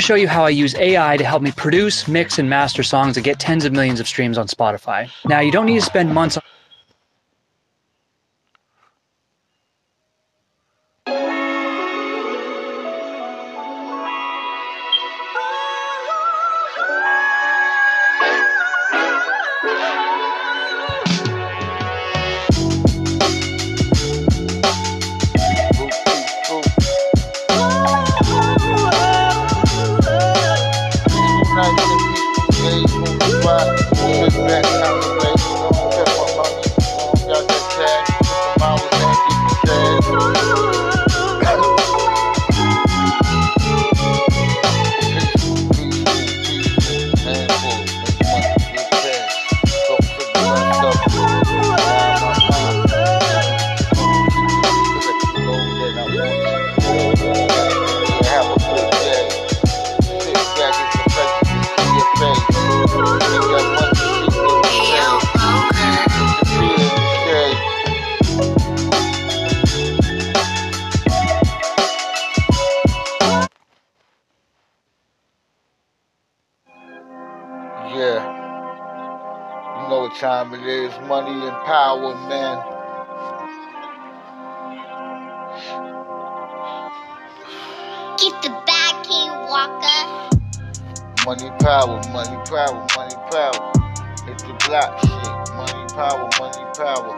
to show you how I use AI to help me produce, mix, and master songs that get tens of millions of streams on Spotify. Now, you don't need to spend months Money and power, man. Get the bag, King Walker. Money, power, money, power, money, power. Hit the block, shit. Money, power, money, power.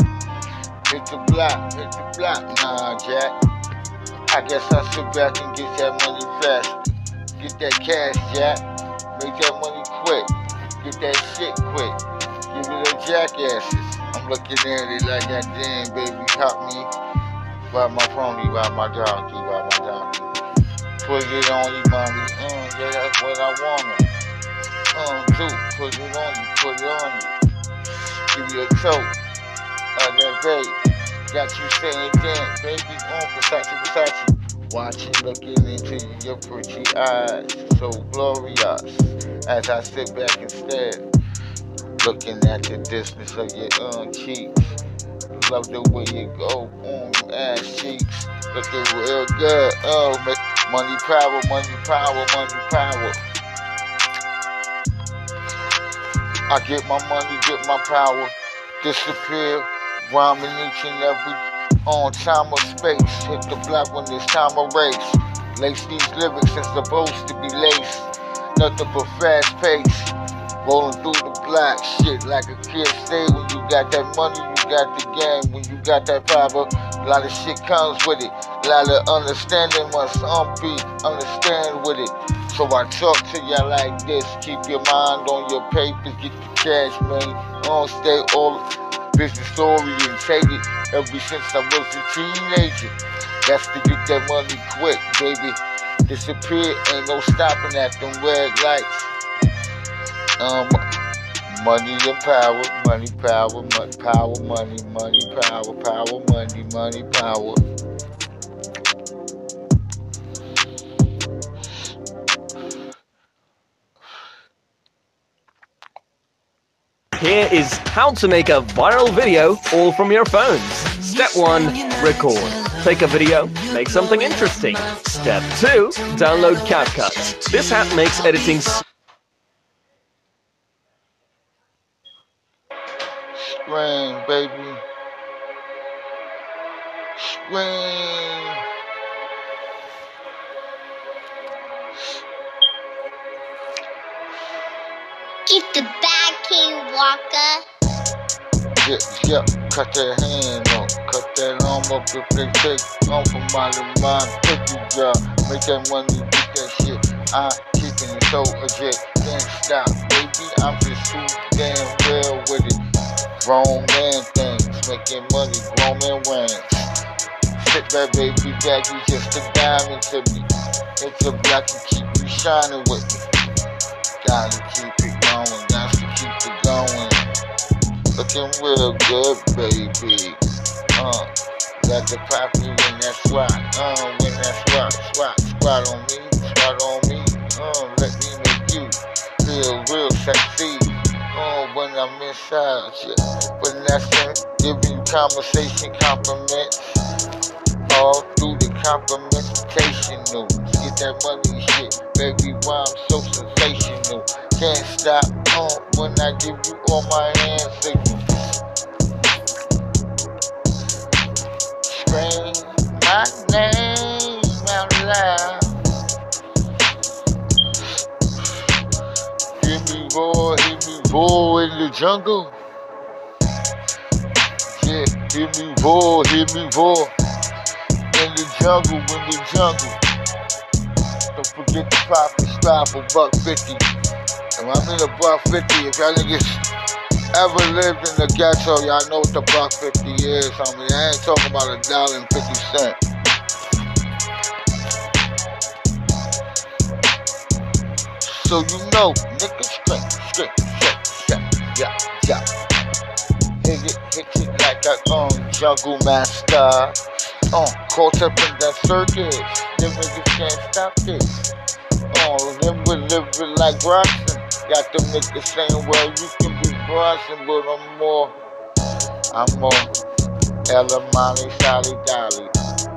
Hit the block, hit the block, nah, Jack. I guess I sit back and get that money fast. Get that cash, Jack. Make that money quick. Get that shit quick. Give it a jackasses. I'm looking at it like that damn baby caught me. By my pony, by my donkey, by my donkey. Put it on you, mommy. Mm, yeah, that's what I want. Um, do. Put it on you, put it on you. Give you a tote of that baby. Got you saying, damn, baby, on Versace, Versace. Watching, looking into your pretty eyes, so glorious. As I sit back and stare, looking at the distance of your um, cheeks. Love the way you go, um, ass cheeks. Looking real good. Oh, make money power, money power, money power. I get my money, get my power, disappear, rhyming each and every on time or space. Hit the block when it's time of race. Lace these lyrics is supposed to be laced. Nothing but fast pace. Rolling through the block, shit like a kid stay. When you got that money, you got the game. When you got that power, a lot of shit comes with it. A lot of understanding must be understand with it. So I talk to y'all like this. Keep your mind on your papers, get the cash, man. Don't stay all business orientated. Ever since I was a teenager, that's to get that money quick, baby. Disappear, ain't no stopping at them red lights. Um, money and power, money, power, money, power, money, money, power, power, money, money, power. Here is how to make a viral video all from your phones. Step 1. Record. Take a video, make something interesting. Step 2. Download CapCut. This app makes editing Scream, baby. Scream. Get the bag, King Walker. Yeah, yeah, cut that hand off, cut that arm up if they take off from my mind, take you job, make that money, get that shit. I'm keeping it so legit, can't stop, baby. I'm just too damn real. Grown man things, making money, grown man rings. Sit that baby back, you just a diamond to me. It's a black and keep you shining with me. Gotta keep it going, got to keep it going. Looking real good, baby. Uh, Got the poppy in that swat, uh, when that swat, swat, squat on me, squat on me, uh, let me make you feel real sexy. When I'm inside, yeah. But that's it. Give you conversation compliments. All through the complimentation. Get that money shit, baby. Why I'm so sensational. Can't stop uh, when I give you all my hand signals. Scream my name loud. Hear me roar, roar in the jungle. Yeah, hear me roar, hear me roar in the jungle, in the jungle. Don't forget to pop the style for buck fifty. And I'm in a buck fifty, if y'all niggas ever lived in the ghetto, y'all know what the buck fifty is. I mean, I ain't talking about a dollar and fifty cent. So you know, nigga, Hit it, like a um jungle master. Uh, caught up in that circus. Them niggas can't stop this. Oh, them we living like Bronson. Got them niggas saying, well, you can be Bronson, but I'm more. I'm more. Ella Molly, Sally Dolly.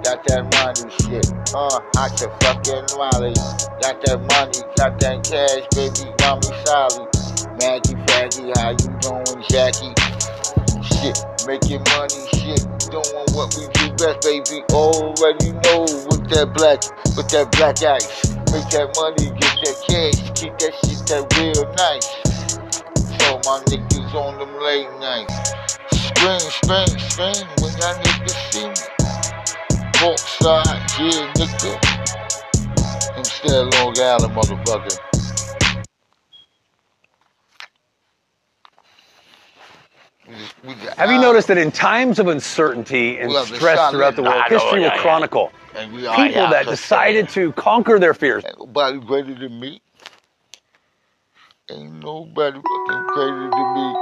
Got that money shit. Uh, I can fucking Molly. Got that money, got that cash, baby, mommy Sally. Maggie Faggy, how you doing, Jackie? Shit, making money, shit, doing what we do best, baby. Already know with that black, with that black ice. Make that money, get that cash, keep that shit that real nice. So my niggas on them late nights. Scream, scream, scream when y'all niggas see me. Porkside, yeah, nigga. I'm still Long Island, motherfucker. We just- we got- Have you noticed that in times of uncertainty and Well, stress throughout the world, I know, history will yeah, yeah. chronicle And we are people out that decided to conquer their fears. Nobody greater than me. Ain't nobody fucking greater than me.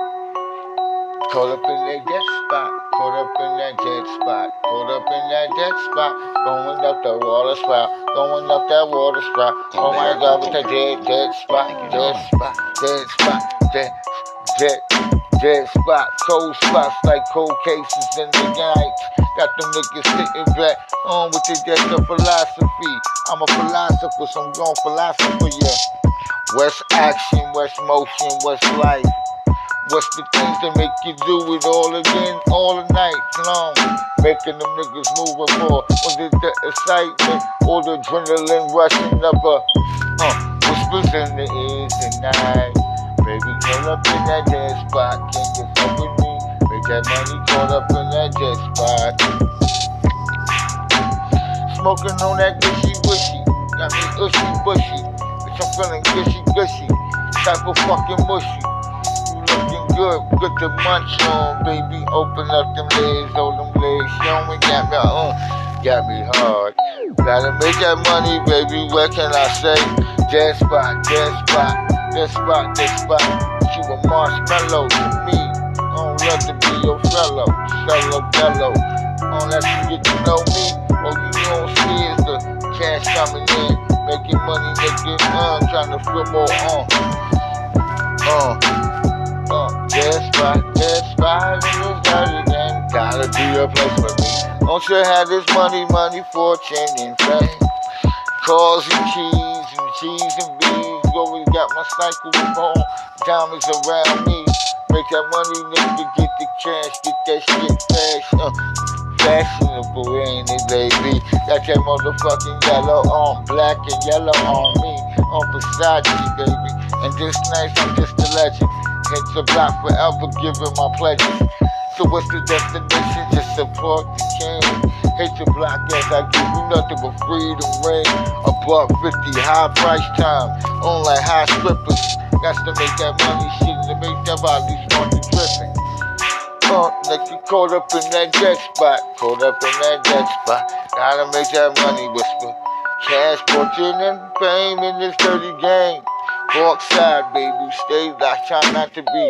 Caught up in that jet spot, caught up in that jet spot, caught up in that jet spot, going up the water spout, going up that water spout. Oh my god, with that jet, jet spot, jet spot, jet spot, jet, jet, jet spot, cold spots like cold cases in the night. Got them niggas sitting back on with the jet of philosophy. I'm a philosopher, so I'm going philosopher, yeah. West action, what's motion, what's life. What's the things that make you do it all again, all the night long? Making them niggas moving more. Was it the excitement or the adrenaline rushing up a uh, whispers in the ears tonight? Baby, caught up in that dead spot. Can you fuck with me? Make that money caught up in that dead spot. Smoking on that gushy wishy. Got me ushy bushy. Bitch, I'm feeling gushy gushy. Type of fucking mushy. You looking good, good to munch on, baby. Open up them legs, hold them legs. Show me, got me, uh, got me hard. Gotta make that money, baby. What can I say? Dead spot, dead spot, dead spot, dead spot. You a marshmallow to me. I don't love to be your fellow, fellow, fellow. On that you get to know me. All you don't see is the cash coming in, making money, making uh, trying to flip more on. Uh, uh, dead spot, dead spot in this dirty game. Gotta be a place for me. Don't you have this money, money, fortune, and fame? Cars and keys and cheese and beans. Always got my cycle on, diamonds around me. Make that money, nigga, get the cash, get that shit fast. Uh, fashionable, ain't it, baby? Got that motherfucking yellow on, black and yellow on me, on Versace, baby. And this night, I'm just a legend. Hit the block forever, giving my pledges. So what's the destination? Just support the king. Hit the block as I give you nothing but freedom ring. A buck fifty, high price time. On like high strippers. Got to make that money shit to make that body start to dripping. Uh, nigga caught up in that jet spot. Caught up in that jet spot. Gotta make that money whisper. Cash, fortune, and fame in this dirty game. Parkside, baby, stay I try not to be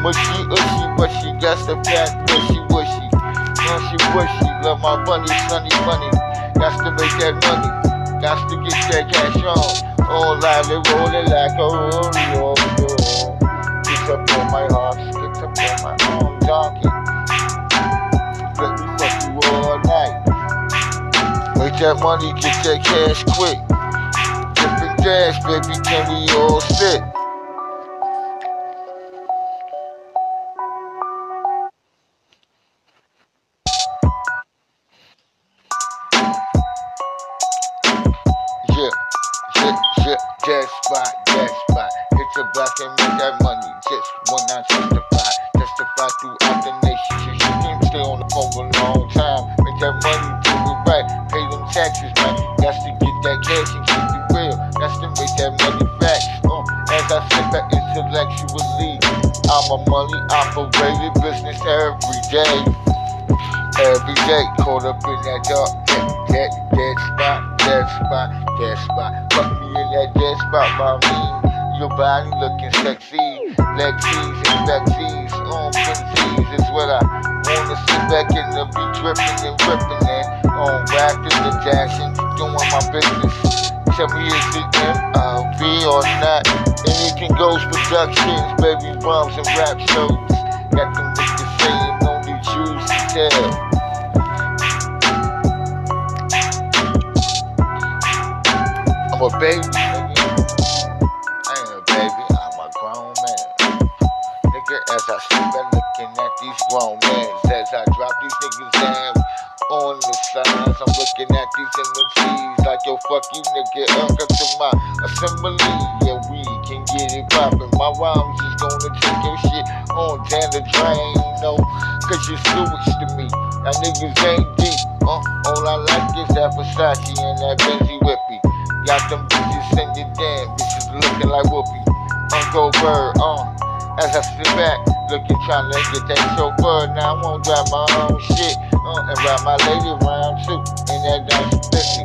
mushy, ushy, but she got the fat, mushy, wishy. Mushy, wishy, love my bunny, sunny bunny. Got to make that money. Got to get that cash on. All lively, rolling like a rodeo. Get up on my horse, get up on my own donkey. Let me fuck you all night. Make that money, get that cash quick. Different dash, baby, can we all sit? Spot, that spot. Hit the block and make that money. Just when I testify, testify throughout the nation. You can stay on the phone for a long time. Make that money, do it right. Pay them taxes, man. Got to get that cash and keep it real. Got to make that money back. Uh, as I sit back intellectually, I'm a money operated business every day. Every day, caught up in that dark, that, that, that spot, that spot, that spot. Fuck me in that dead spot, my mean. Your body looking sexy. Leg and tees, on tees is what I wanna sit back in the be dripping and ripping and on rapping and dashing, doing my business. Tell me is it M.I.V. or not? Anything goes productions, baby bums and rap shows. Got them niggas saying only Jews can tell. I'm a baby, nigga. I ain't a baby, I'm a grown man. Nigga, as I sit back looking at these grown men, as I drop these niggas down on the sides, I'm looking at these MCs like, yo, fuck you, nigga, welcome to my assembly. Yeah, we can get it poppin'. My rhymes is gonna take your shit on down the drain, no, cause you're sewage to me. Now niggas ain't deep, uh, all I like is that Versace and that Benzy Whippy. Looking like Whoopi. Uncle Bird, uh, as I sit back, looking trying to get that chauffeur. Now I won't drive my own shit, uh, and ride my lady around too. In that nice fifty.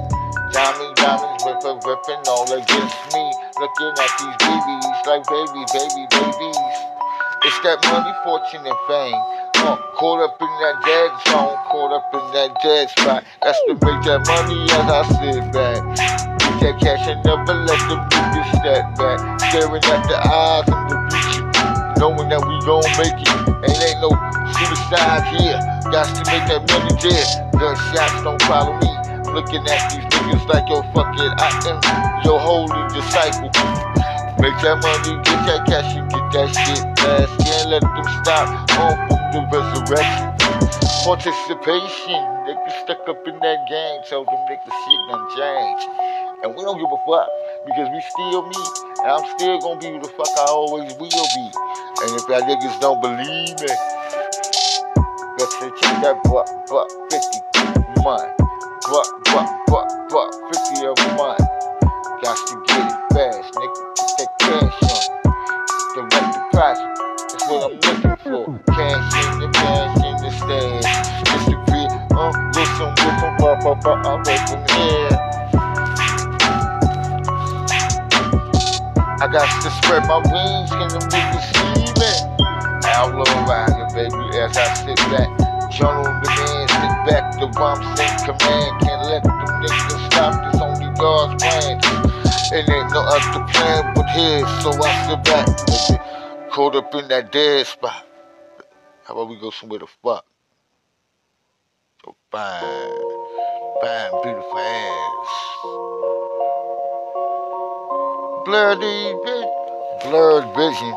Diamonds, diamonds, whipper, ripping all against me. Looking at these babies like baby, baby, babies. It's that money, fortune, and fame. Uh, caught up in that dead zone, caught up in that dead spot. That's to make that money as I sit back. That cash and never let them niggas step back. Staring at the eyes of the future, knowing that we gon' make it. And ain't no suicide here. Got to make that money there. Gunshots don't follow me. Looking at these niggas like yo, fuck it, I am your holy disciple. Make that money, get that cash, and get that shit fast. Can't let them stop on the resurrection. Participation, They niggas stuck up in that gang, tell them niggas shit done changed. And we don't give a fuck because we still me, and I'm still gonna be the fuck I always will be. And if y'all niggas don't believe me, let's say check that buck, buck 50 a month. Buck, buck, buck, buck 50 a month. Got to get it fast, nigga. Get that cash on. Direct deposit. That's what I'm looking for. Cash in the stash. Just a bit, uh, listen with up, I'm right from here. I got to spread my wings, can the niggas see me? Outlaw rider, baby, as I sit back. Journal the man, sit back, the bombs in command. Can't let them niggas stop, there's only God's plan. It ain't no other plan but his, so I sit back. Caught up in that dead spot. How about we go somewhere to fuck? Fine, fine, beautiful ass. Blurred bitch, blurred vision.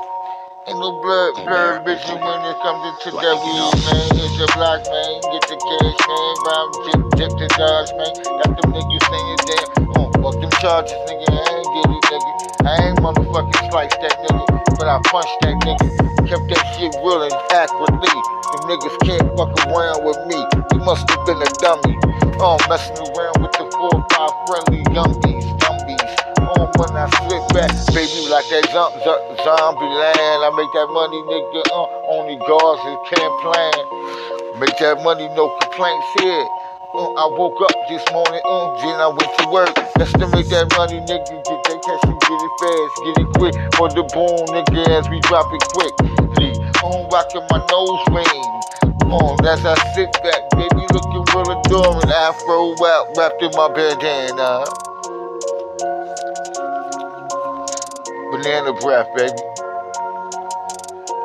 Ain't no blood, blurred vision when it comes into that weed, man. It's a block, man. Get the cash, man. Round dip, dip to dodge, man. Got them niggas saying damn. Oh, uh, fuck them charges, nigga. I ain't get it, nigga. I ain't motherfucking slice that nigga, but I punched that nigga. Kept that shit real and accurately. Them niggas can't fuck around with me. Must have been a dummy. Oh, messing around with the four or five friendly yumbies, dumbies. Oh, when I slip back, baby, like that zom- zo- zombie land. I make that money, nigga. Uh, only gods that can't plan. Make that money, no complaints here. Uh, I woke up this morning, uh, then I went to work. That's to make that money, nigga. Get that cash and get it fast, get it quick. For the boom, nigga, as we drop it quickly. I'm rocking my nose ring. On as I sit back, baby, looking real adoring. Afro out, wrapped in my bandana. Banana breath, baby.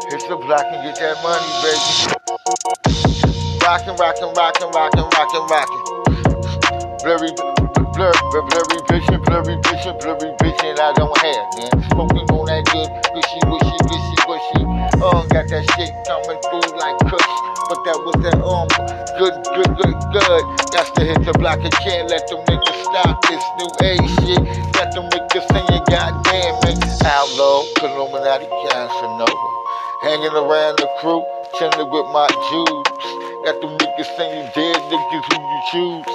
Hit the block and get that money, baby. Rockin', rockin', rockin', rockin', rockin', rockin'. Blurry, blur, blurry vision, blurry vision, blurry vision. I don't have, man. Smoking on that good, wishy, wishy, wishy. Got that shit coming through like kush, but that was that um, good, good, good, good. Got to hit the block and can't let them niggas stop this new age shit. Got them niggas saying, goddamn, man, outlaw, Illuminati, Casanova. Hanging around the crew, chilling with my Jews. Got them niggas You dead niggas who you choose.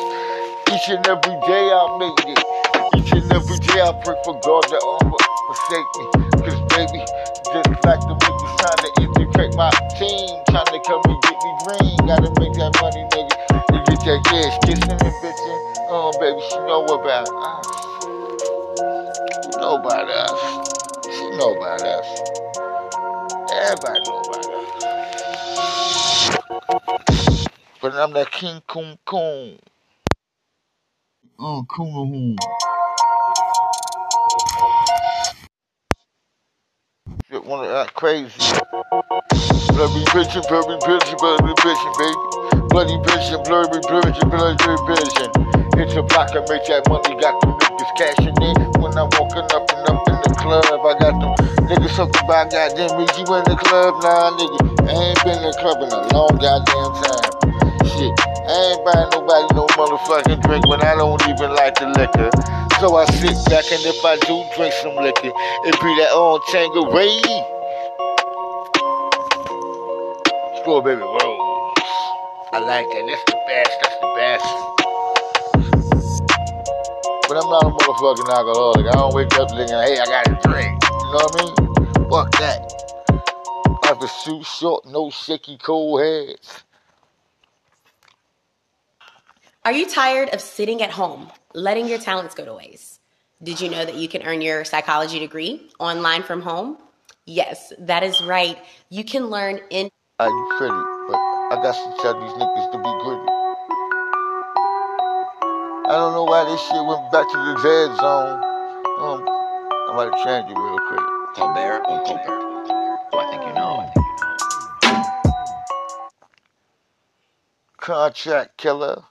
Each and every day I make it. Each and every day I pray for God to um, forsake me. Cause baby, just like the niggas trying to integrate my team, trying to come and get me green. Gotta make that money, nigga. And get that cash, kissing and bitching. Oh, baby, she know about us. She know about us. She know about us. Everybody know about us. But I'm that King Coon Coon. Oh, Coon Coon. Shit, wanna act crazy. Bloody bitchin', bloody bitchin', bloody bitchin', baby. Bloody bitchin', blurry bitchin', bloody bitchin'. Hit the block and make that money. Got them niggas cashing in when I'm walking up and up in the club. I got them niggas talking about goddamn me. You in the club now, nah, nigga. I ain't been in the club in a long goddamn time. Shit, I ain't buying nobody no motherfucking drink when I don't even like the liquor. So I sit back and if I do drink some liquor, it be that old Tanqueray. Strawberry rose. I like that. That's the best. That's the best. But I'm not a motherfucking alcoholic. I don't wake up thinking, hey, I got a drink. You know what I mean? Fuck that. I have to shoot short, no shaky cold heads. Are you tired of sitting at home, letting your talents go to waste? Did you know that you can earn your psychology degree online from home? Yes, that is right. You can learn in. Are you pretty? But I got to tell these niggas to be gritty. I don't know why this shit went back to the dead zone. Um, I'm about to change it real quick. Colbert or Colbert? Oh, I think you know. Contract killer.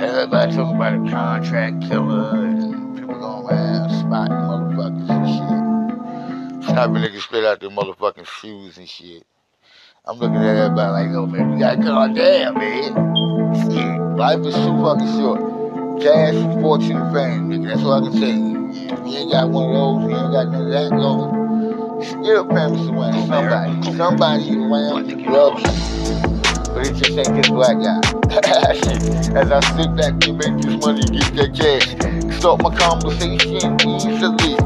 Everybody talking about a contract killer and people going around spotting motherfuckers and shit. Snapping niggas straight out their motherfucking shoes and shit. I'm looking at everybody like, oh man, you gotta calm down, man. Shit, life is too fucking short. Cash, fortune, fame, nigga. That's all I can say. If you ain't got one of those, you ain't got none of that going. Still famous around somebody. Somebody around loves you. Just ain't this black guy. As I sit back and make this money, get that cash. Start my conversation easily.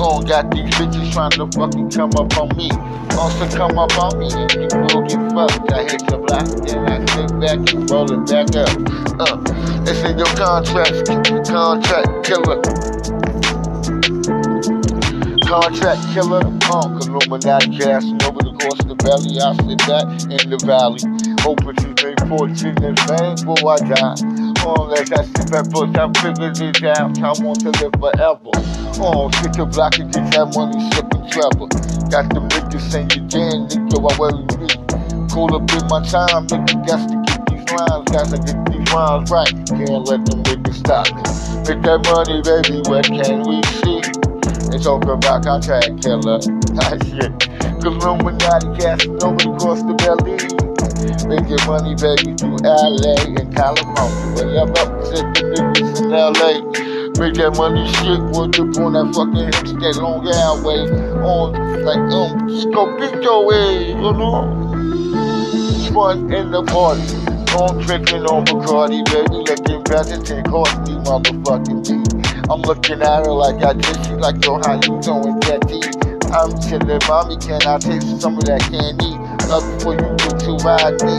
Oh, got these bitches trying to fucking come up on me. Also come up on me and you will get fucked. I hit the block and I sit back and roll it back up. Uh, it's in your contract, contract killer. Contract killer, um, Illuminati casting over the course of the valley. I sit back in the valley. Hoping to make fortune and fame before I die. Unless I sit back, but I'm figured it out. I want to live forever. Oh, sit the block and get that money, and travel. Got the niggas saying, damn, nigga, I wear worry me. Call up in my time, nigga, got to get these lines, got to get these rhymes right. Can't let them niggas stop me. Make that money, baby, what can we see? They talk about contract killer. Ah, shit. Cause Illuminati casting over the course of Berlin. Making money, baby, through LA and California. Way up, up to the niggas in LA. Make that money shit, work up on that fucking Hempstead Long Island way. On, like, um, Chico your way, you know? Fun in the party. On drinking on Bacardi, baby, looking better than Courtney, motherfucking beat. I'm looking at her like I just she like, yo, how you doing, Daddy? I'm chillin', mommy, can I taste some of that candy? Before you to ride me.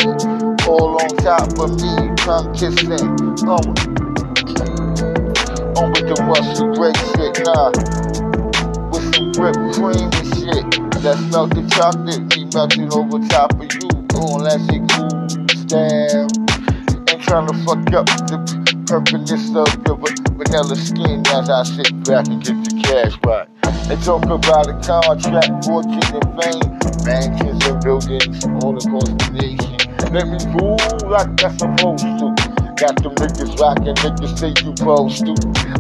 All on top of me, tongue kissing. Um, on with the Russell great shit, nah. With some whipped cream and shit. That smell the chocolate, me melting over top of you. All that shit cool, stab. Ain't trying to fuck up the purpleness of your vanilla skin as I sit back and get the cash right. They talk about a contract, fortune and fame, mansions and buildings all across the nation. Let me rule like I'm supposed to. Got them niggas rockin', niggas say you supposed to.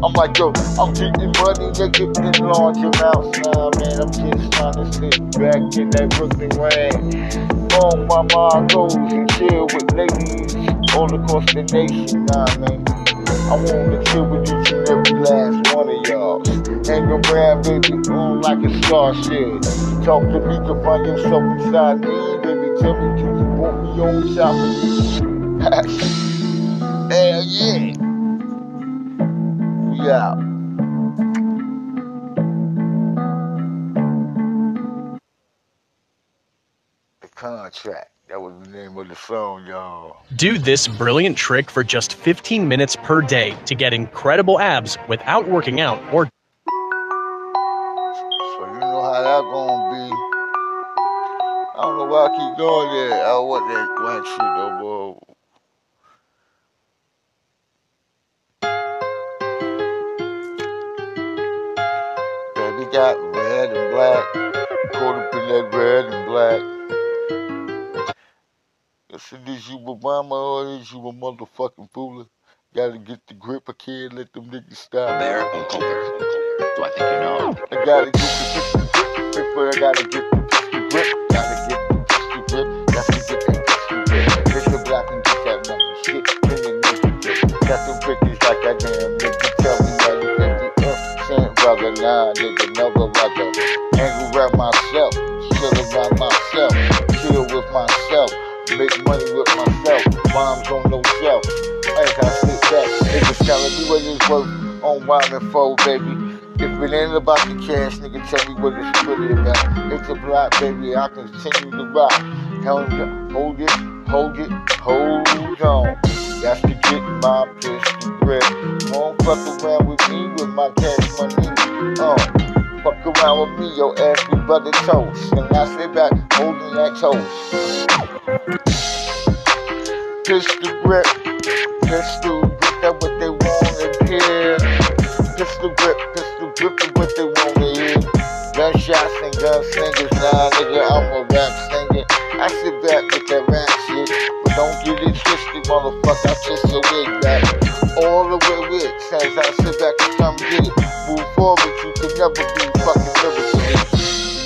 I'm like, yo, I'm getting money, nigga, in large amounts. Nah, man, I'm just trying to sit back in that Brooklyn rain. On my mind goes and chill with ladies all across the nation. Nah, man. I wanna chill with each and every last one of y'all. Hang around, baby, on like a star shit. Talk to me to find yourself inside me, baby. Tell me, can you want me on top of you? Hell yeah. We out. Contract. That was the name of the song, y'all. Do this brilliant trick for just 15 minutes per day to get incredible abs without working out or So you know how that gonna be. I don't know why I keep going there. I want that one shit no more. Baby got red and black. Caught up in that red and black. Listen, is you a mama or is you a motherfucking fooler? Gotta get the grip, I can't let them niggas stop. Bear Uncle Bear. Do I think you know? I gotta get the grip, I gotta get the grip. Gotta get the grip, got to get that pistol grip. Pistol black and get that money, shit, bring the nigga grip. Got them pictures like that damn nigga, tell me how you think it up. Saying brother, nah, nigga, never mother. Hang around myself, chill around myself, chill with myself. Make money with myself, bombs on no shelf. Like I sit back, niggas telling me what it's worth on rhyming for, baby. If it ain't about the cash, nigga, tell me what it's really about. It's a block, baby, I continue to rock. It, hold it, hold it, hold on. Got to get my pistol grip. Won't fuck around with me with my cash money. Uh, fuck around with me, your ass be butter toast. And I sit back holding that toast. Pistol grip, pistol grip, that what they wanna hear. Pistol grip, pistol grip is what they wanna hear. Gunshots and gunslingers, nah nigga, I'm a rap singer. I sit back with that rap shit, but don't get it twisted, motherfucker. I twist your wig back all the way with. Since I sit back and never be fucking lyrically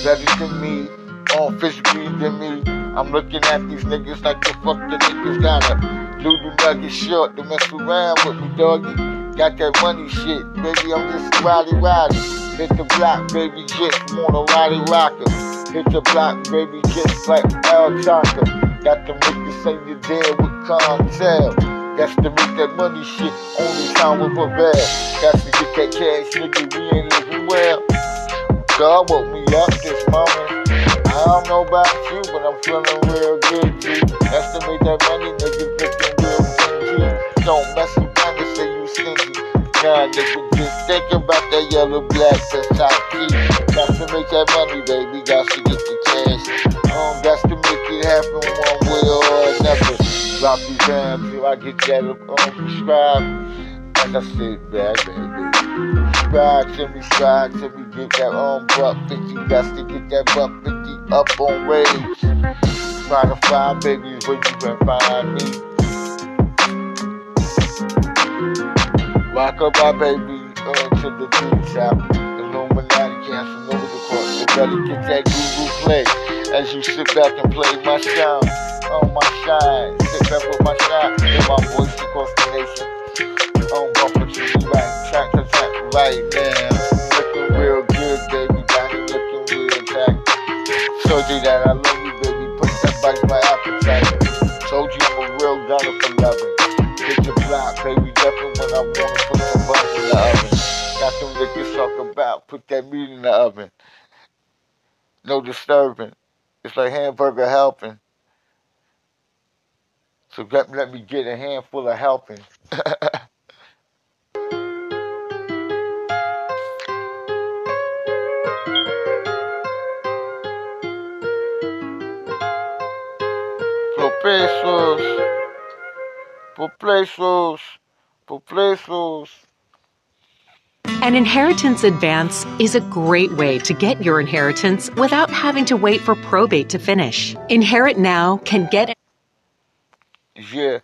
better than me, more physically than me. I'm looking at these niggas like the fuck the niggas gotta a doodle nugget short to mess around with me, doggy. Got that money shit, baby, I'm just rowdy rowdy. Hit the block, baby, just want a rowdy rocker. Hit the block, baby, just like Al Tonka. Got the niggas say you dead with cartel. Got to make that money shit, only time with a bag. Got to get that cash, nigga, we ain't living well. God woke me up this morning. I don't know about you, but I'm feeling real good, G. Estimate that money, niggas looking real stingy. Don't mess around and say you stingy. Nah, nigga, just think about that yellow black, that's top key. Got to make that money, baby, got to get the cash. Um, got to make it happen one way or another. Drop these jams till I get that um, prescribed. As I sit back, baby. Subscribe to me, subscribe to me, get that um buck 50, got to get that buck 50 up on waves. Try to find babies where you can find me. Rock up my baby to the beach out. Illuminati cancel over the court. You better get that Google play as you sit back and play my sound. Oh my shine, sit back with my shine, hear my voice across the nation. On bumper to the oh, right, track to track right now. Looking real good, baby, body looking real tight. Told you that I love you, baby, put that body my appetite. Told you I'm a real gunner for loving. Hit your block, baby, definitely when I wanna put some buns in the oven. Got them niggas talk about, put that meat in the oven. No disturbing. It's like hamburger helping. So let, let me get a handful of helping. An inheritance advance is a great way to get your inheritance without having to wait for probate to finish. Inherit Now can get Yeah.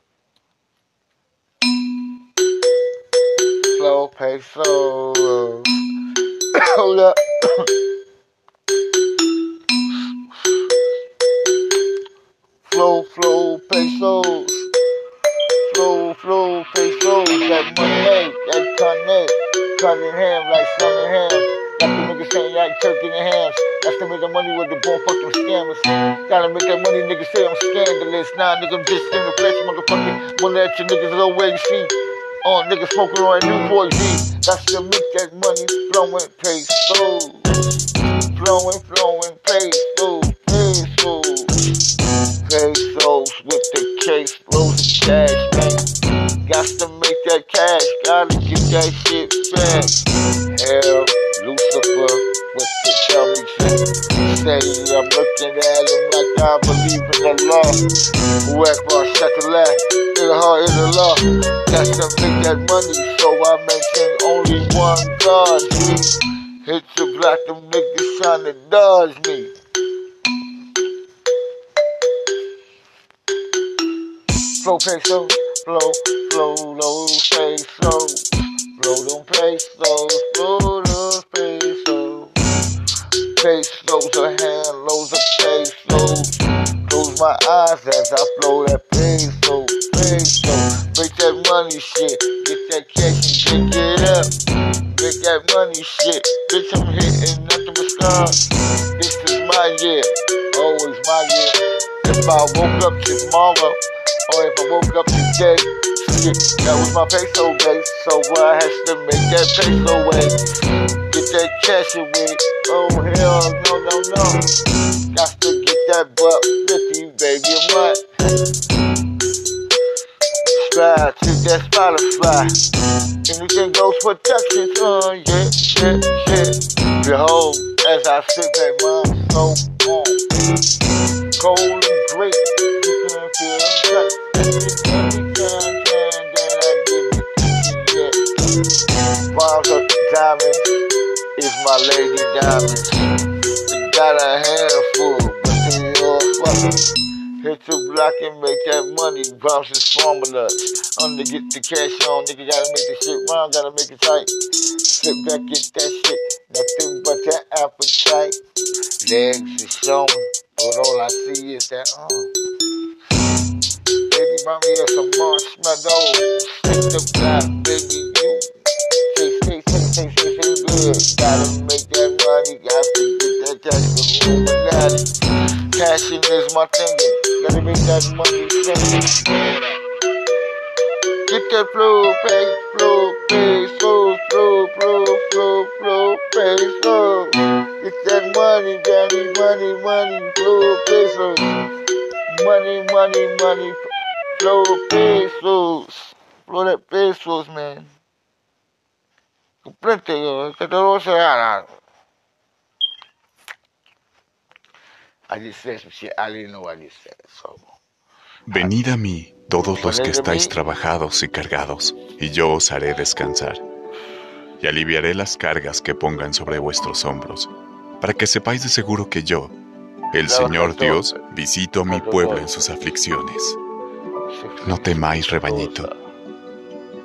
Flow pesos. Hold up. flow, flow, pesos. Flow, flow, pesos. That money, that connect. Cutting ham like sun and ham. The like turkey and hams. That's to make the money with the bone fucking scammers. Gotta make that money, niggas say I'm scandalous. Nah, nigga, I'm just in the flesh, motherfucker. Wanna let your niggas know where see. Oh, on niggas smoking on new boy Z. That's to make that money flowing, pesos. Flowing, flowing, pesos, pesos. Pesos with the case, flows of cash, man. Got to make that cash, gotta get that shit back. Hell, Lucifer, what the shit? Say I'm looking at him like I believe in the law. Who act for shut the laugh, in the heart is the law. Got to make that money, so I maintain only one God. Hit the block, them niggas trying to dodge me. Flow peso, flow, flow, low peso. Flow them pesos, flow those pesos. Pesos a hand, loads of pesos. Close my eyes as I flow that peso, peso. Make that money shit, get that cash and pick it up. Make that money shit, bitch I'm hitting nothing but stars. This is my year, always my year. If I woke up tomorrow, or if I woke up today, shit, that was my peso base. So I has to make that peso way. Get that cash away. Oh hell no no no. Got to get that buck fifty, baby. I'm what? Subscribe to that Spotify. Anything goes protection, uh, yeah, yeah, yeah. Behold, as I sit back, my soul on. Cold and great, you can feel that. Bombs of diamonds is my lady diamonds. They got a handful, but they all fucking. Hit the block and make that money, bounce his formula. I'm to get the cash on, nigga gotta make the shit round, gotta make it tight. Sit back, get that shit, nothing but that appetite. Legs is showing, but all I see is that, uh. Baby, buy me some marshmallows. Hit the block, baby, you. Taste, taste, taste good. Gotta make that money, got to get that cash from Illuminati. Cashing is my thing. Gotta make that money sing. Get that flow, pay, flow, pay, so, flow, flow, flow, flow, pay, so. Get that money, daddy, money, money, flow, pesos. Money, money, money, flow, pesos. Flow that pesos, man. Yo. Que te lo said, so. Venid a mí, todos los que estáis trabajados y cargados, y yo os haré descansar. Y aliviaré las cargas que pongan sobre vuestros hombros, para que sepáis de seguro que yo, el Señor Dios, visito a mi pueblo en sus aflicciones. No temáis, rebañito.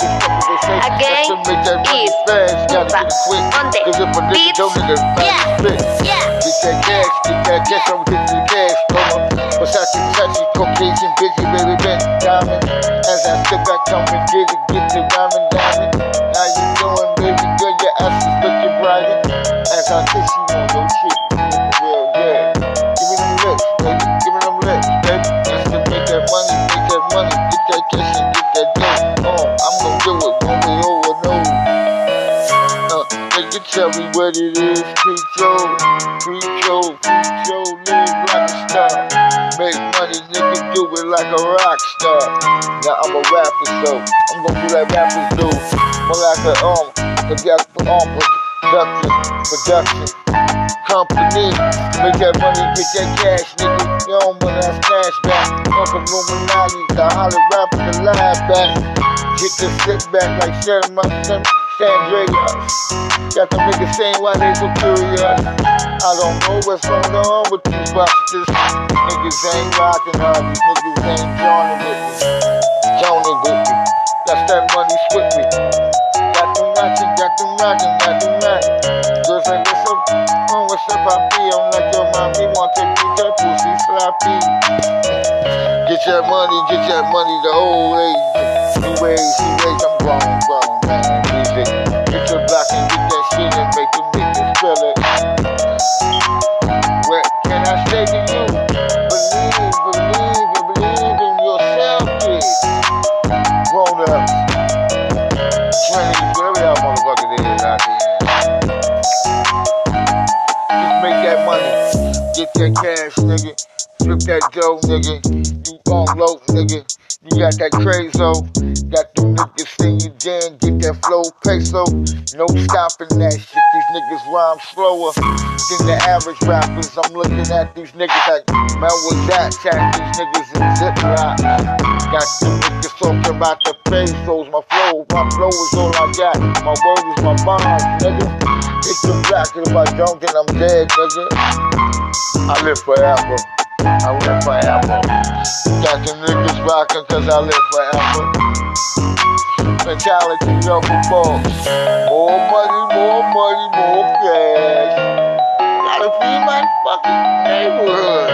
Again, Got to make that money is fast. Gotta get it quick. on the Cause if a nigga beats. don't, nigga fast spit. Yeah. Get that cash, get that cash, I'm getting the cash. Come on. Versace, Versace, Caucasian, busy, baby, bent diamond. As I sit back, come and get it, get the diamond, diamond. How you doing, baby girl? Your ass is looking brighter. As I kiss you on your shit, Tell me what it is, control, control, control, live like a star. Make money, nigga, do it like a rock star. Now I'm a rapper, so I'm gonna do that rappers do. More like a um, forget um, production, production company. Make that money, get that cash, nigga. You don't want that smash back. Uncle Illuminati, the hollow rapper, the live back. Get the sit back like Sharon Munson. Sandreas. Got the niggas saying why they so curious. I don't know what's going on with these busters. Niggas ain't rocking hard, these niggas ain't joining with me. Joining with me. That's that money with me. Got them rocking, got them rocking, got them rocking. Just like what's up, oh, what's up, I feel like your mommy want to get that pussy sloppy. Get your money, get your money the old age. New ways, new ways, I'm grown, grown, man. Music. Get your block and get that shit and make them niggas feel it. What can I say to you? Believe, believe, and believe in yourself, kid. Grown up. 20s, whatever y'all motherfuckers is out there. Just make that money. Get that cash, nigga. Flip that dough, nigga. You on low, nigga. You got that crazo. Got them niggas sing you jam. Get that flow peso. No stopping that shit. These niggas rhyme slower than the average rappers. I'm looking at these niggas like, man, what's that? Chat these niggas in ziploc. Got them niggas talking about the pesos. My flow, my flow is all I got. My word is my bond, nigga. Hit the black, if I don't, then I'm dead, nigga. I live forever. I live forever. Got the niggas rockin' cause I live forever. Mentality of a. More money, more money, more cash. Gotta feed my fucking neighborhood.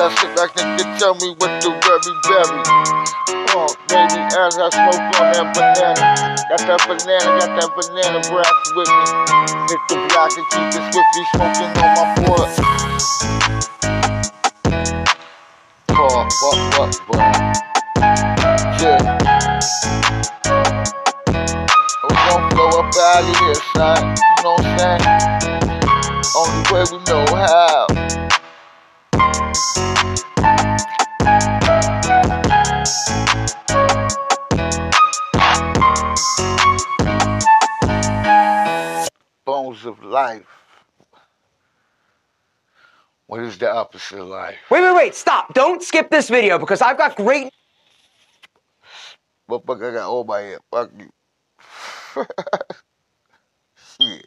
I sit back, nigga, tell me what the very berry. Oh, baby, as I smoke on that banana. Got that banana, got that banana breath with me. Hit the block and keep it swiftly smoking on my foot. Oh, fuck, fuck, boy. Yeah. We're gonna blow up out of here, son. You know what I'm saying? Only way we know how. What is the opposite of life? Wait, wait, wait, stop. Don't skip this video because I've got great. Fuck, I got all my head. Fuck you. Shit.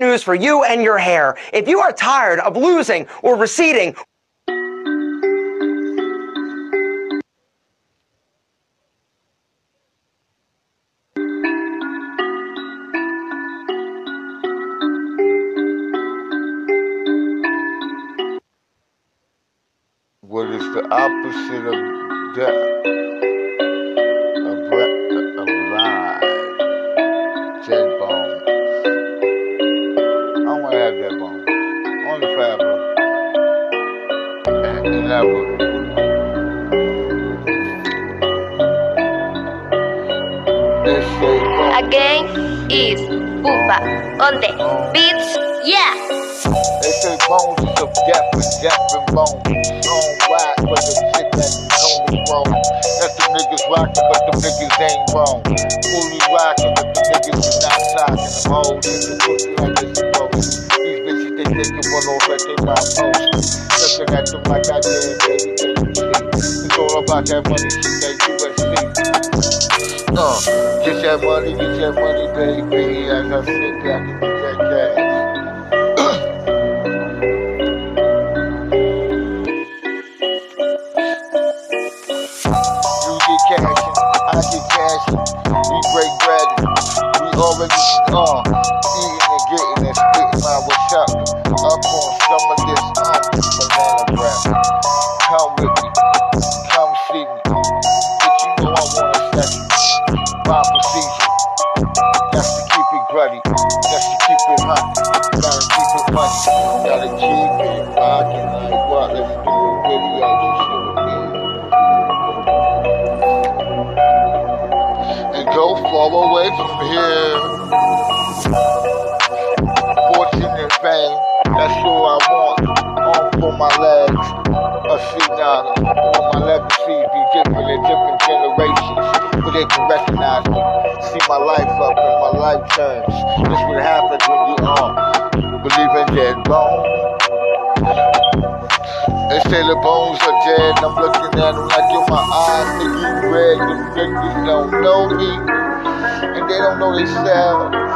news for you and your hair. If you are tired of losing or receding, money, get that money, baby. I got sit down and get that cash. you get cash, I get cash. We break bread. We already are. I'm looking at them like in my eyes, they you red. Them niggas don't know me, and they don't know themselves. Cause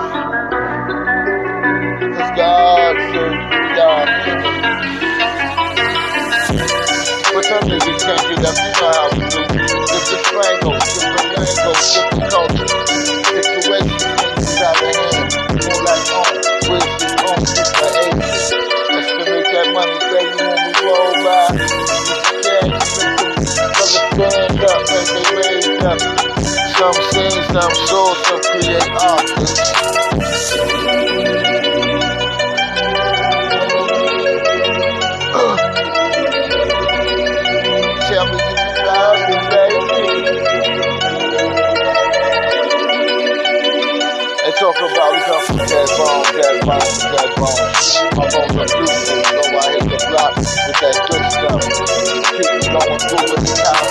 some soul, some create art. Uh. Tell me you love me, baby. They talk about we come from dead bones, dead bones, dead bones. My bones are beautiful, so I hit the block with that good stuff. Keep me going through with the house.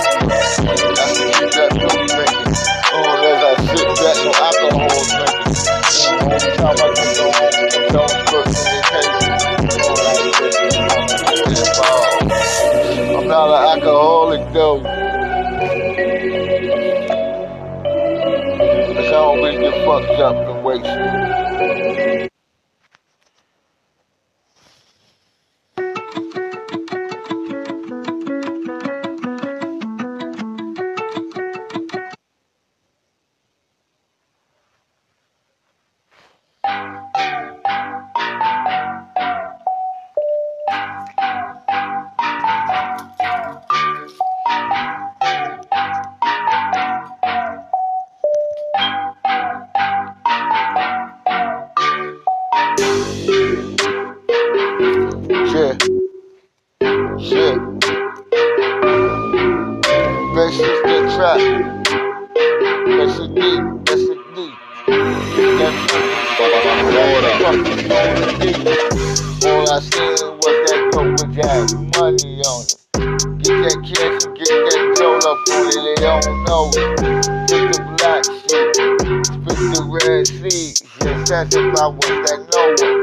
The red Sea. If I was that Noah.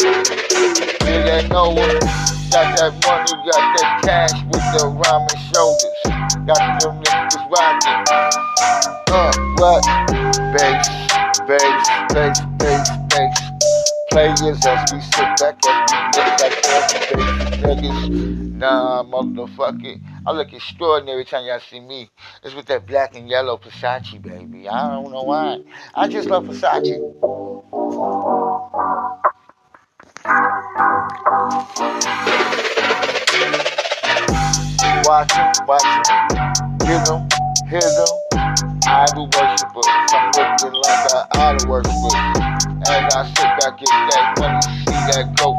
Yeah, that Noah. Got that money, got that cash with the rhyming shoulders. Got them niggas rocking. Uh, what? Bass, bass, bass, bass, bass. Players as we sit back as we look them niggas. Nah, motherfucker. I look extraordinary every time y'all see me. It's with that black and yellow Versace, baby. I don't know why. I just love Versace. Watch him, watch him. Hear them, hear them. Idol worshippers. I'm looking like an idol worshiper. As I sit back, get that money, see that go.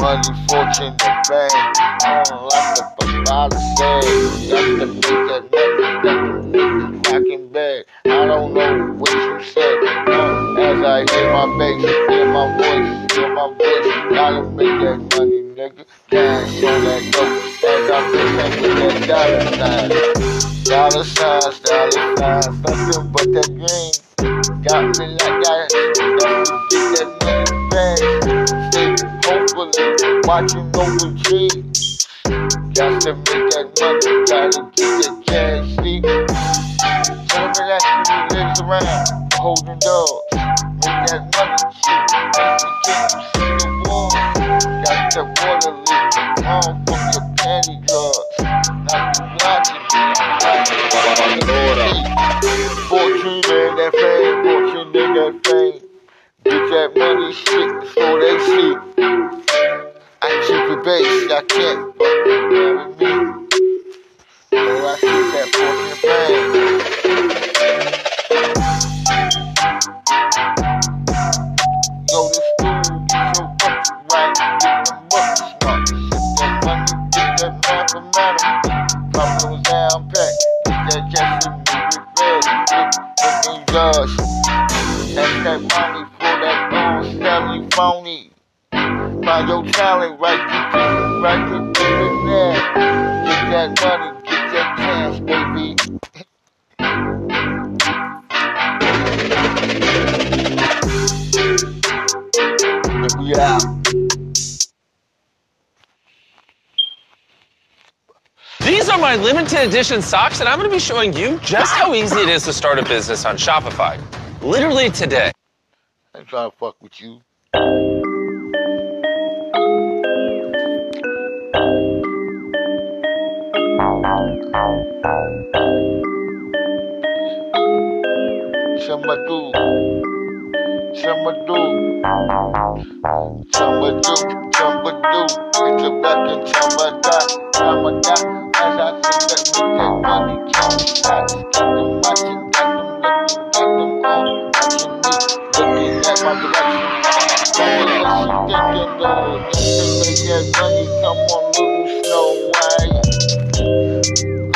Money, fortune, and fame. On like the father said. Got to make that got the niggas rocking bad. I don't know what you said. As I hear my bass, hear my voice, hear my voice. Gotta make that money, nigga. Cash on that dope. As I'm bitching with that dollar sign. Dollar signs, dollar signs, nothing but that green. Got me like I get that money fast. Stay hopefully watching over trees. Got to make that money, gotta get that cash, see. Tell me that shit lives around, holding doors. Make that money, shit. Make the king see the war. Got that water leak home from your panty drawers. Now you watching me, I'm. Fortune and that fame, that fame. Get that money shit before they see. I keep it base, I can't fuck with me. Oh, I keep that fortune fame. It. Get that money, get that cash, baby. These are my limited edition socks, and I'm going to be showing you just how easy it is to start a business on Shopify. Literally today. I ain't trying to fuck with you. Chamadu. Chamadu. Chamadu. Chamadu. It's a back in Chamada. Chamada. As I sit back that money, count shots. Got them watching, got them looking, got them on. Watching me, looking at my direction. Going what she thinking though. To make that money, come on, little Snow White.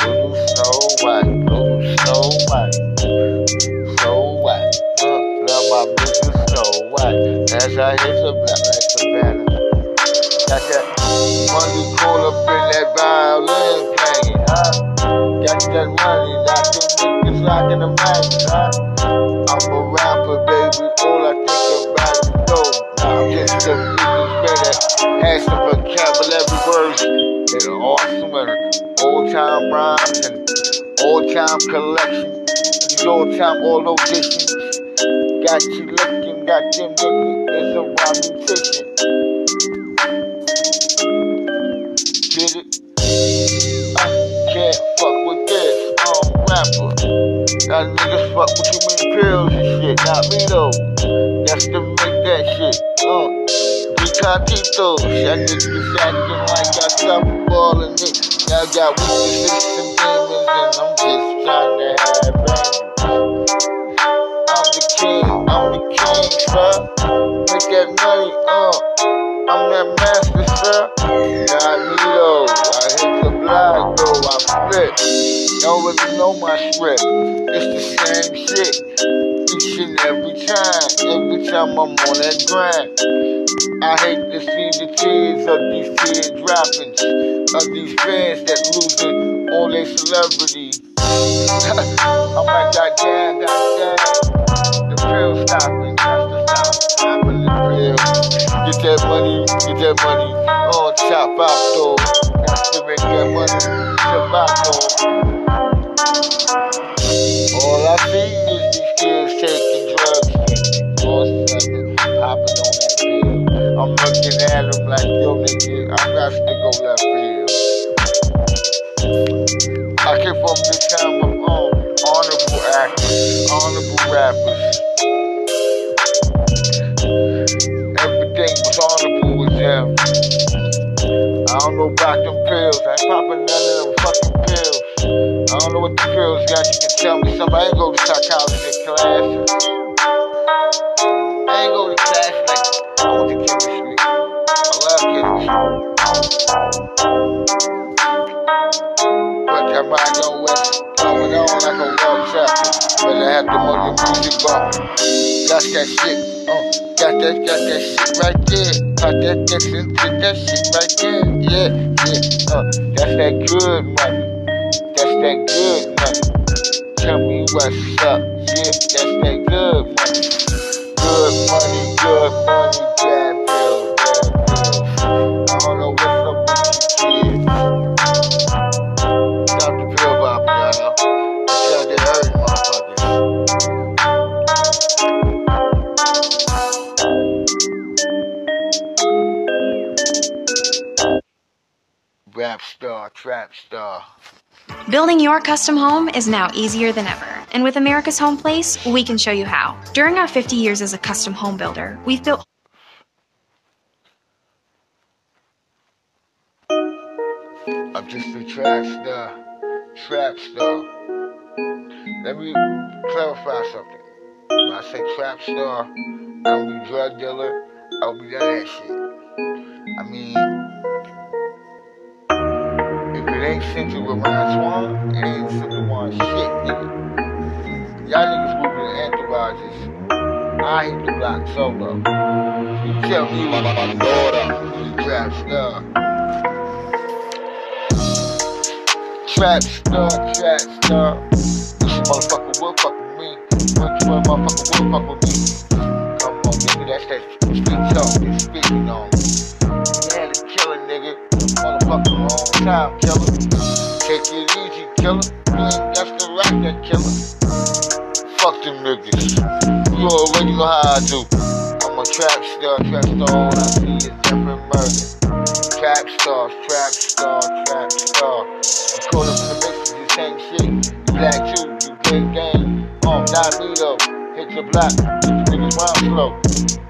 Little Snow White, little Snow White. Snow White, uh, love my music Snow White. As I hit the black like Savannah. Got that money call up in that violin playing, huh? Got that money, got them niggas rocking the mic, huh? I'm a rapper, baby, all I think about is dope. I'm just a businessman that has some vocabulary words that are awesome and old-time rhymes and old-time collection. These old-time all auditions. Got you looking, got them looking, it's a wild musician. Rapper. That niggas fuck with too many pills and shit. Not me though. That's to make that shit. Uh, Decatitos. That niggas acting like I stop balling it. Now I got weaknesses and demons and I'm just trying to have angels. I'm the king, I'm the king, sir. Make that money, uh. I'm that master, sir. Not me though. I hit the block though, I flip. Don't really know my script. It's the same shit. Each and every time. Every time I'm on that grind. I hate to see the tears of these tears dropping. Of these fans that losing all their celebrity. I'm like, goddamn, goddamn. The pill stopping, that's the pill. Get that money, get that money. On chop out though. That money. Though. All I see is these kids taking drugs. All something popping on that pill. I'm looking like, yo, I got to go left field. I came from the time of honorable actors, honorable rappers. Everything was honorable. I don't know about them pills. I ain't popping none of them fucking pills. I don't know what the pills got. You can tell me something. I ain't go to psychology classes. I ain't go to class like I went to chemistry. I love chemistry. That mind don't going on like a love. But I have the money music bumping. Got that shit, uh, got that, got that shit right there. Got that, listen to that shit right there. Yeah, yeah, uh, that's that good money. That's that good money. Tell me what's up, yeah, that's that good money. Good money, good money, bad pills, bad pills. I don't know what's up star, trap star. Building your custom home is now easier than ever. And with America's Home Place, we can show you how. During our 50 years as a custom home builder, we've built I'm just a trap star. Trap star. Let me clarify something. When I say trap star, I don't be drug dealer. I don't be that shit. I mean, it ain't Central Ryan Swan, it ain't Central One shit, nigga. Y'all niggas moving the entourages. I hit the block solo. You tell me what my daughter, you trap star. Trap star, trap star. This motherfucker will fuck with me. One motherfucker will fuck with me? Come on, nigga, that's that street talk. This speaking on. Yeah, the killer, nigga. Motherfucker, wrong time, killer. Killer. You ain't got to rock that killer. Fuck them niggas. You already know how I do. I'm a trap star, trap star. All I see is and murder. Trap star, trap star, trap star. I'm caught up in the mix of the same shit. You black too, you play game. Um, not me though. Hit your block, hit the niggas round slow.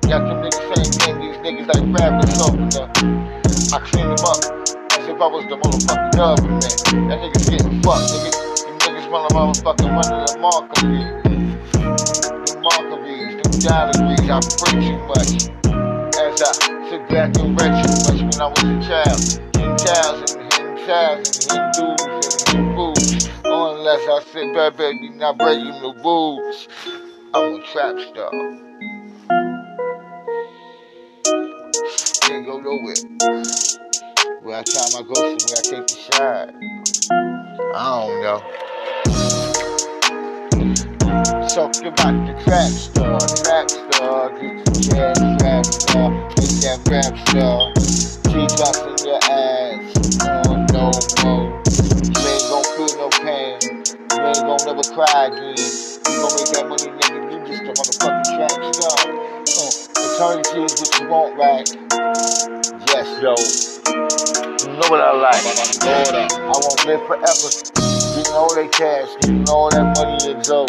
Got them niggas saying game, these niggas like crab and soap. I clean them up I was the motherfucking government. That niggas getting fucked, nigga. You niggas run a motherfucking running the Markavie. The Markavies, them degrees, I pray too much. As I sit back and read too much when I was a child. Hitting cows and hitting cows and hitting dudes and. Unless I sit back, baby, not breaking the rules. I'm a trap star. Can't go nowhere. Where I time I go somewhere, I take the shot. I don't know. Talk about the trap star, trap star, get the jazz trap star, get that rap star. T-drops in your ass, oh no more. You ain't gon' feel no pain, you ain't gon' never cry again. You gon' make that money, nigga, you just a motherfucking trap star. Eternity is what you want, right? Yes, yo. You know what I like. Lord, I won't live forever. Getting all that cash, getting all that money and dough.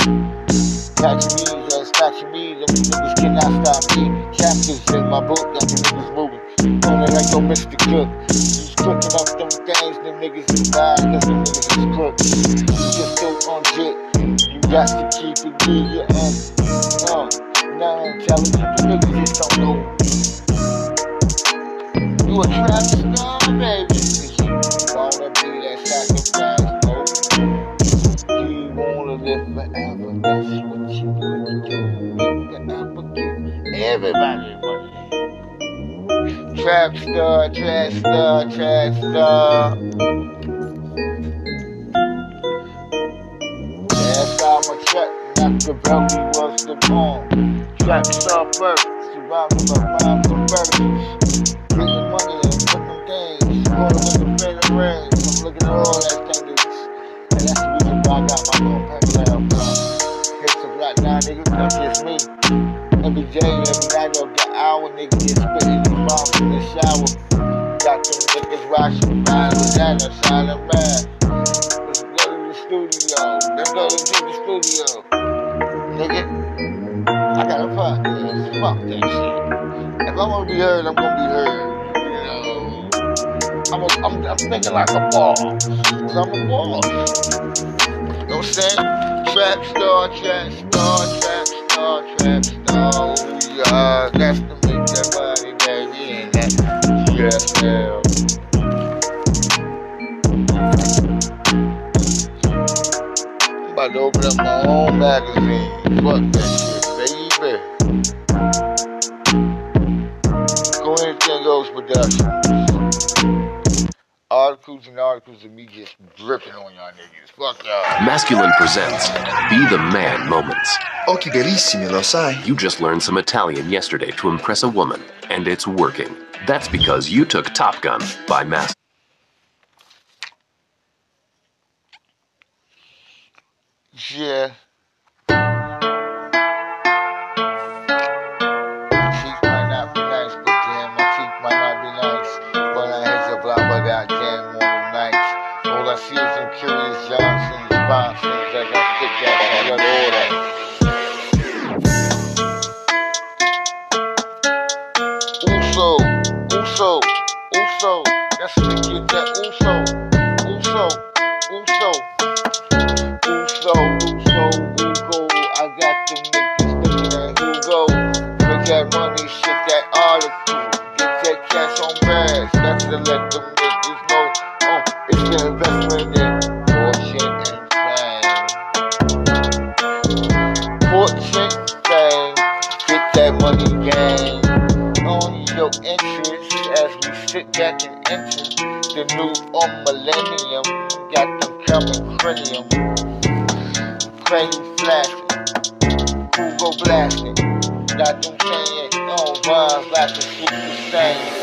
Catch me, uh, snatch me, them niggas cannot stop me. Chapters in my book, got them niggas moving. Only like no Mr. Cook. He's cooking up them things, them niggas is bad, cause them niggas is crooks. You just so on jit, you got to keep it real, you I'm telling you, the niggas just don't know. You a trap star, baby. Wanna be that sacrifice, oh. You wanna live forever, that's what you wanna do. Forever give everybody money. Trap star, trap star, trap star. That's how my trap Machiavelli was the bomb. Trap star first, surviving my mind conversions. Getting money and different things. Going with the faded rings. I'm looking at all that things. And that's the reason why I got my little pen from. Hits the black now, nigga, that's just me. Every day, every night, every hour, nigga get spitting these bombs in the shower. Got them niggas watching, mine with that, a silent man. Let's go to the studio. Let's go to the studio. Fuck that shit. If I wanna be heard, I'm gonna be heard. You know, I'm, a, I'm, I'm thinking like a boss. Cause I'm a boss. You know what I'm saying? Trap star, trap star, trap star, trap star. Oh, yeah, that's to make that money, baby. And that, yes, hell. I'm about to open up my own magazine. Fuck that shit, articles just dripping on y'all niggas. Fuck y'all. Masculine presents Be the Man Moments. Occhi bellissimi, lo sai? You just learned some Italian yesterday to impress a woman, and it's working. That's because you took Top Gun by Mas. Yeah. Uso. That's how we get that. Uso. Uso. Uso. The new um, millennium. Got them coming cranium. Cranium flashing. Who go blasting? Got them saying, oh, vibes like a super.